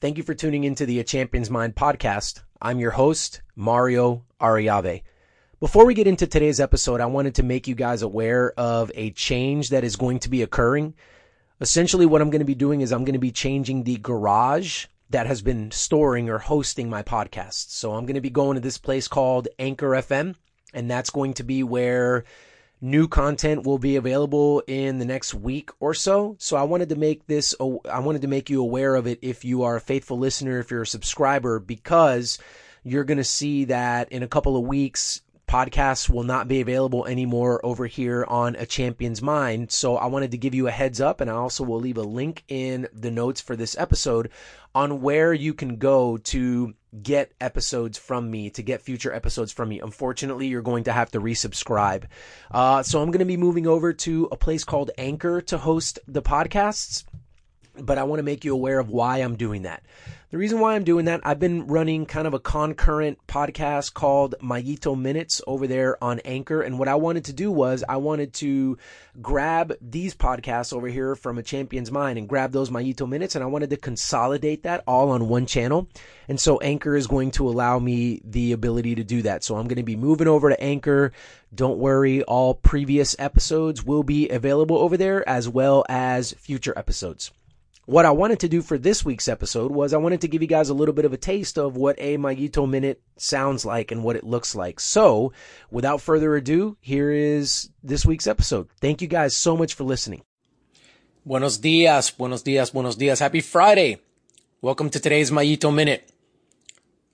Thank you for tuning into the A Champion's Mind podcast. I'm your host, Mario Ariave. Before we get into today's episode, I wanted to make you guys aware of a change that is going to be occurring. Essentially, what I'm going to be doing is I'm going to be changing the garage that has been storing or hosting my podcasts. So I'm going to be going to this place called Anchor FM, and that's going to be where New content will be available in the next week or so. So I wanted to make this, I wanted to make you aware of it if you are a faithful listener, if you're a subscriber, because you're going to see that in a couple of weeks, podcasts will not be available anymore over here on A Champion's Mind. So I wanted to give you a heads up, and I also will leave a link in the notes for this episode on where you can go to get episodes from me, to get future episodes from me. Unfortunately, you're going to have to resubscribe. Uh, so I'm going to be moving over to a place called Anchor to host the podcasts, but I want to make you aware of why I'm doing that. The reason why I'm doing that, I've been running kind of a concurrent podcast called Mayito Minutes over there on Anchor. And what I wanted to do was I wanted to grab these podcasts over here from a champion's mind and grab those Mayito Minutes. And I wanted to consolidate that all on one channel. And so Anchor is going to allow me the ability to do that. So I'm going to be moving over to Anchor. Don't worry. All previous episodes will be available over there as well as future episodes what I wanted to do for this week's episode was I wanted to give you guys a little bit of a taste of what a Mayito Minute sounds like and what it looks like. So, without further ado, here is this week's episode. Thank you guys so much for listening. Buenos dias, buenos dias, buenos dias. Happy Friday. Welcome to today's Mayito Minute.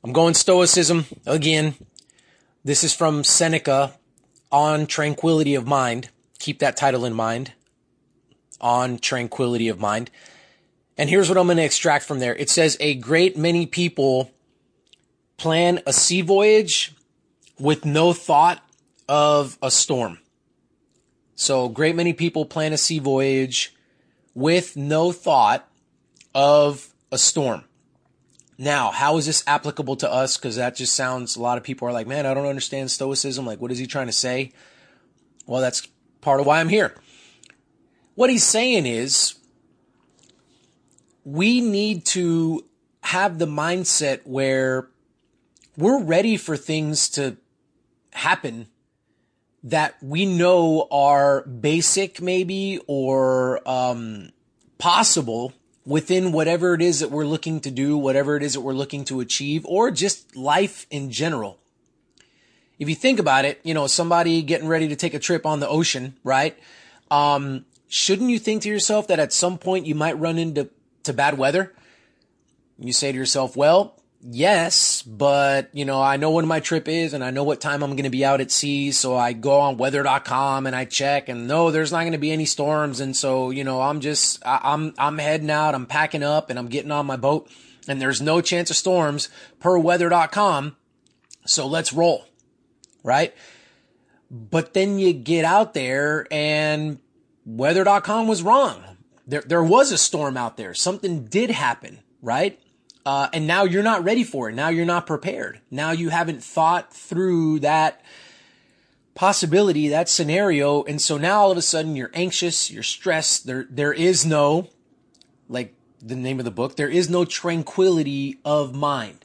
I'm going Stoicism again. This is from Seneca on Tranquility of Mind. Keep that title in mind. On Tranquility of Mind. And here's what I'm going to extract from there. It says a great many people plan a sea voyage with no thought of a storm. So great many people plan a sea voyage with no thought of a storm. Now, how is this applicable to us? Because that just sounds, a lot of people are like, man, I don't understand Stoicism. Like, what is he trying to say? Well, that's part of why I'm here. What he's saying is, we need to have the mindset where we're ready for things to happen that we know are basic maybe or um, possible within whatever it is that we're looking to do, whatever it is that we're looking to achieve, or just life in general. If you think about it, you know, somebody getting ready to take a trip on the ocean, right? Um, shouldn't you think to yourself that at some point you might run into to bad weather? You say to yourself, well, yes, but you know, I know when my trip is and I know what time I'm going to be out at sea. So I go on weather.com and I check and no, there's not going to be any storms. And so, you know, I'm just, I, I'm, I'm heading out, I'm packing up and I'm getting on my boat and there's no chance of storms per weather.com. So let's roll. Right. But then you get out there and weather.com was wrong there, there was a storm out there. Something did happen, right? Uh, and now you're not ready for it. Now you're not prepared. Now you haven't thought through that possibility, that scenario. And so now all of a sudden you're anxious, you're stressed. There, there is no, like the name of the book, there is no tranquility of mind.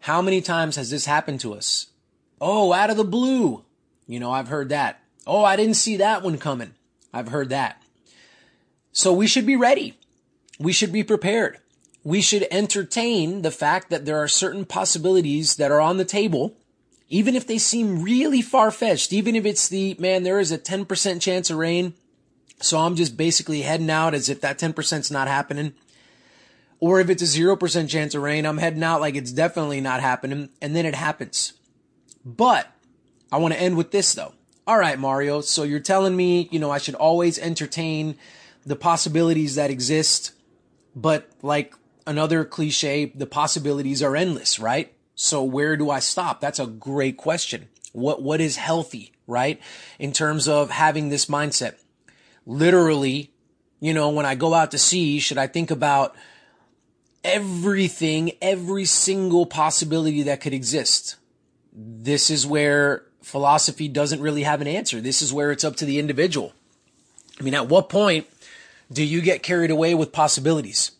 How many times has this happened to us? Oh, out of the blue. You know, I've heard that. Oh, I didn't see that one coming. I've heard that. So we should be ready. We should be prepared. We should entertain the fact that there are certain possibilities that are on the table, even if they seem really far fetched, even if it's the, man, there is a 10% chance of rain. So I'm just basically heading out as if that 10% is not happening. Or if it's a 0% chance of rain, I'm heading out like it's definitely not happening. And then it happens. But I want to end with this though. All right, Mario. So you're telling me, you know, I should always entertain the possibilities that exist, but like another cliche, the possibilities are endless, right? So where do I stop? That's a great question. What, what is healthy, right? In terms of having this mindset. Literally, you know, when I go out to sea, should I think about everything, every single possibility that could exist? This is where philosophy doesn't really have an answer. This is where it's up to the individual. I mean, at what point do you get carried away with possibilities?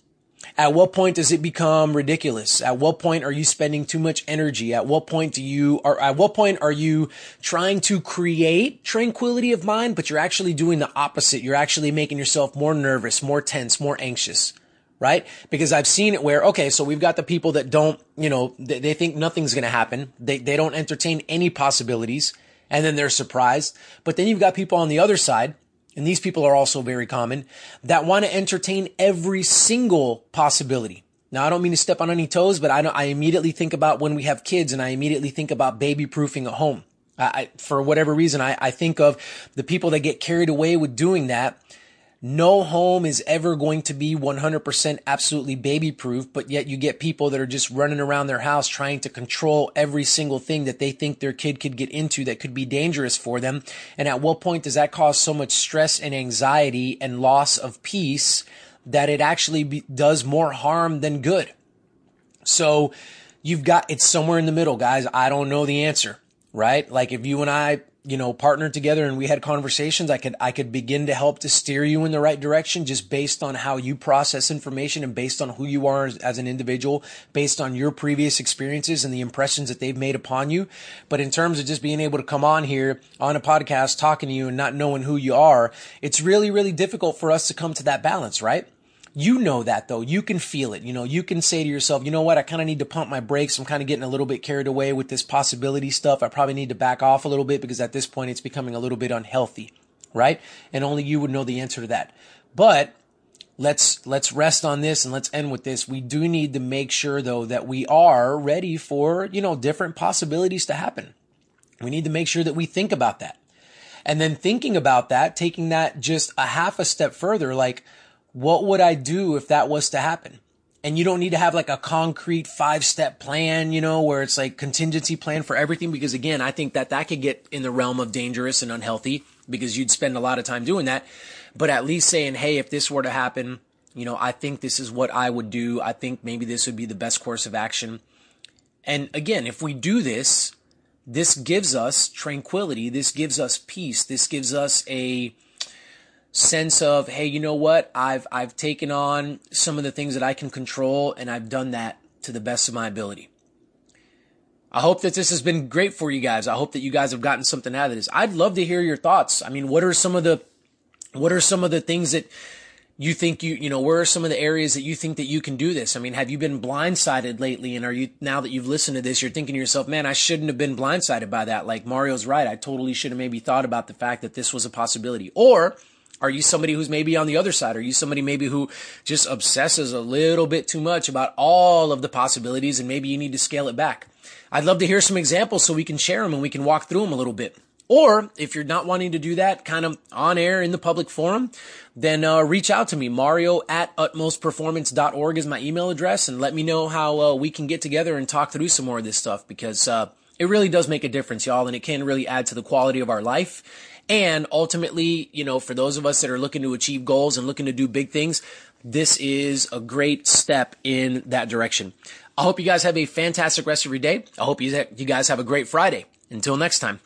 At what point does it become ridiculous? At what point are you spending too much energy? At what point do you, or at what point are you trying to create tranquility of mind, but you're actually doing the opposite? You're actually making yourself more nervous, more tense, more anxious, right? Because I've seen it where, okay, so we've got the people that don't, you know, they, they think nothing's going to happen. They, they don't entertain any possibilities and then they're surprised. But then you've got people on the other side and these people are also very common, that want to entertain every single possibility. Now, I don't mean to step on any toes, but I, I immediately think about when we have kids and I immediately think about baby proofing a home. I, for whatever reason, I, I think of the people that get carried away with doing that no home is ever going to be 100% absolutely baby proof, but yet you get people that are just running around their house trying to control every single thing that they think their kid could get into that could be dangerous for them. And at what point does that cause so much stress and anxiety and loss of peace that it actually be, does more harm than good? So you've got, it's somewhere in the middle, guys. I don't know the answer, right? Like if you and I you know, partnered together and we had conversations, I could, I could begin to help to steer you in the right direction just based on how you process information and based on who you are as, as, an individual, based on your previous experiences and the impressions that they've made upon you. But in terms of just being able to come on here on a podcast talking to you and not knowing who you are, it's really, really difficult for us to come to that balance, right? You know that though. You can feel it. You know, you can say to yourself, you know what? I kind of need to pump my brakes. I'm kind of getting a little bit carried away with this possibility stuff. I probably need to back off a little bit because at this point it's becoming a little bit unhealthy, right? And only you would know the answer to that. But let's let's rest on this and let's end with this. We do need to make sure though that we are ready for, you know, different possibilities to happen. We need to make sure that we think about that. And then thinking about that, taking that just a half a step further, like, what would I do if that was to happen? And you don't need to have like a concrete five step plan, you know, where it's like contingency plan for everything. Because again, I think that that could get in the realm of dangerous and unhealthy because you'd spend a lot of time doing that. But at least saying, Hey, if this were to happen, you know, I think this is what I would do. I think maybe this would be the best course of action. And again, if we do this, this gives us tranquility. This gives us peace. This gives us a, sense of, hey, you know what? I've I've taken on some of the things that I can control and I've done that to the best of my ability. I hope that this has been great for you guys. I hope that you guys have gotten something out of this. I'd love to hear your thoughts. I mean, what are some of the what are some of the things that you think you you know where are some of the areas that you think that you can do this i mean have you been blindsided lately and are you now that you've listened to this you're thinking to yourself man i shouldn't have been blindsided by that like mario's right i totally should have maybe thought about the fact that this was a possibility or are you somebody who's maybe on the other side? Are you somebody maybe who just obsesses a little bit too much about all of the possibilities and maybe you need to scale it back? I'd love to hear some examples so we can share them and we can walk through them a little bit. Or if you're not wanting to do that kind of on air in the public forum, then uh, reach out to me. Mario at utmostperformance.org is my email address and let me know how uh, we can get together and talk through some more of this stuff because uh, it really does make a difference, y'all, and it can really add to the quality of our life and ultimately, you know, for those of us that are looking to achieve goals and looking to do big things, this is a great step in that direction. I hope you guys have a fantastic rest of your day. I hope you, guys have a great Friday. Until next time.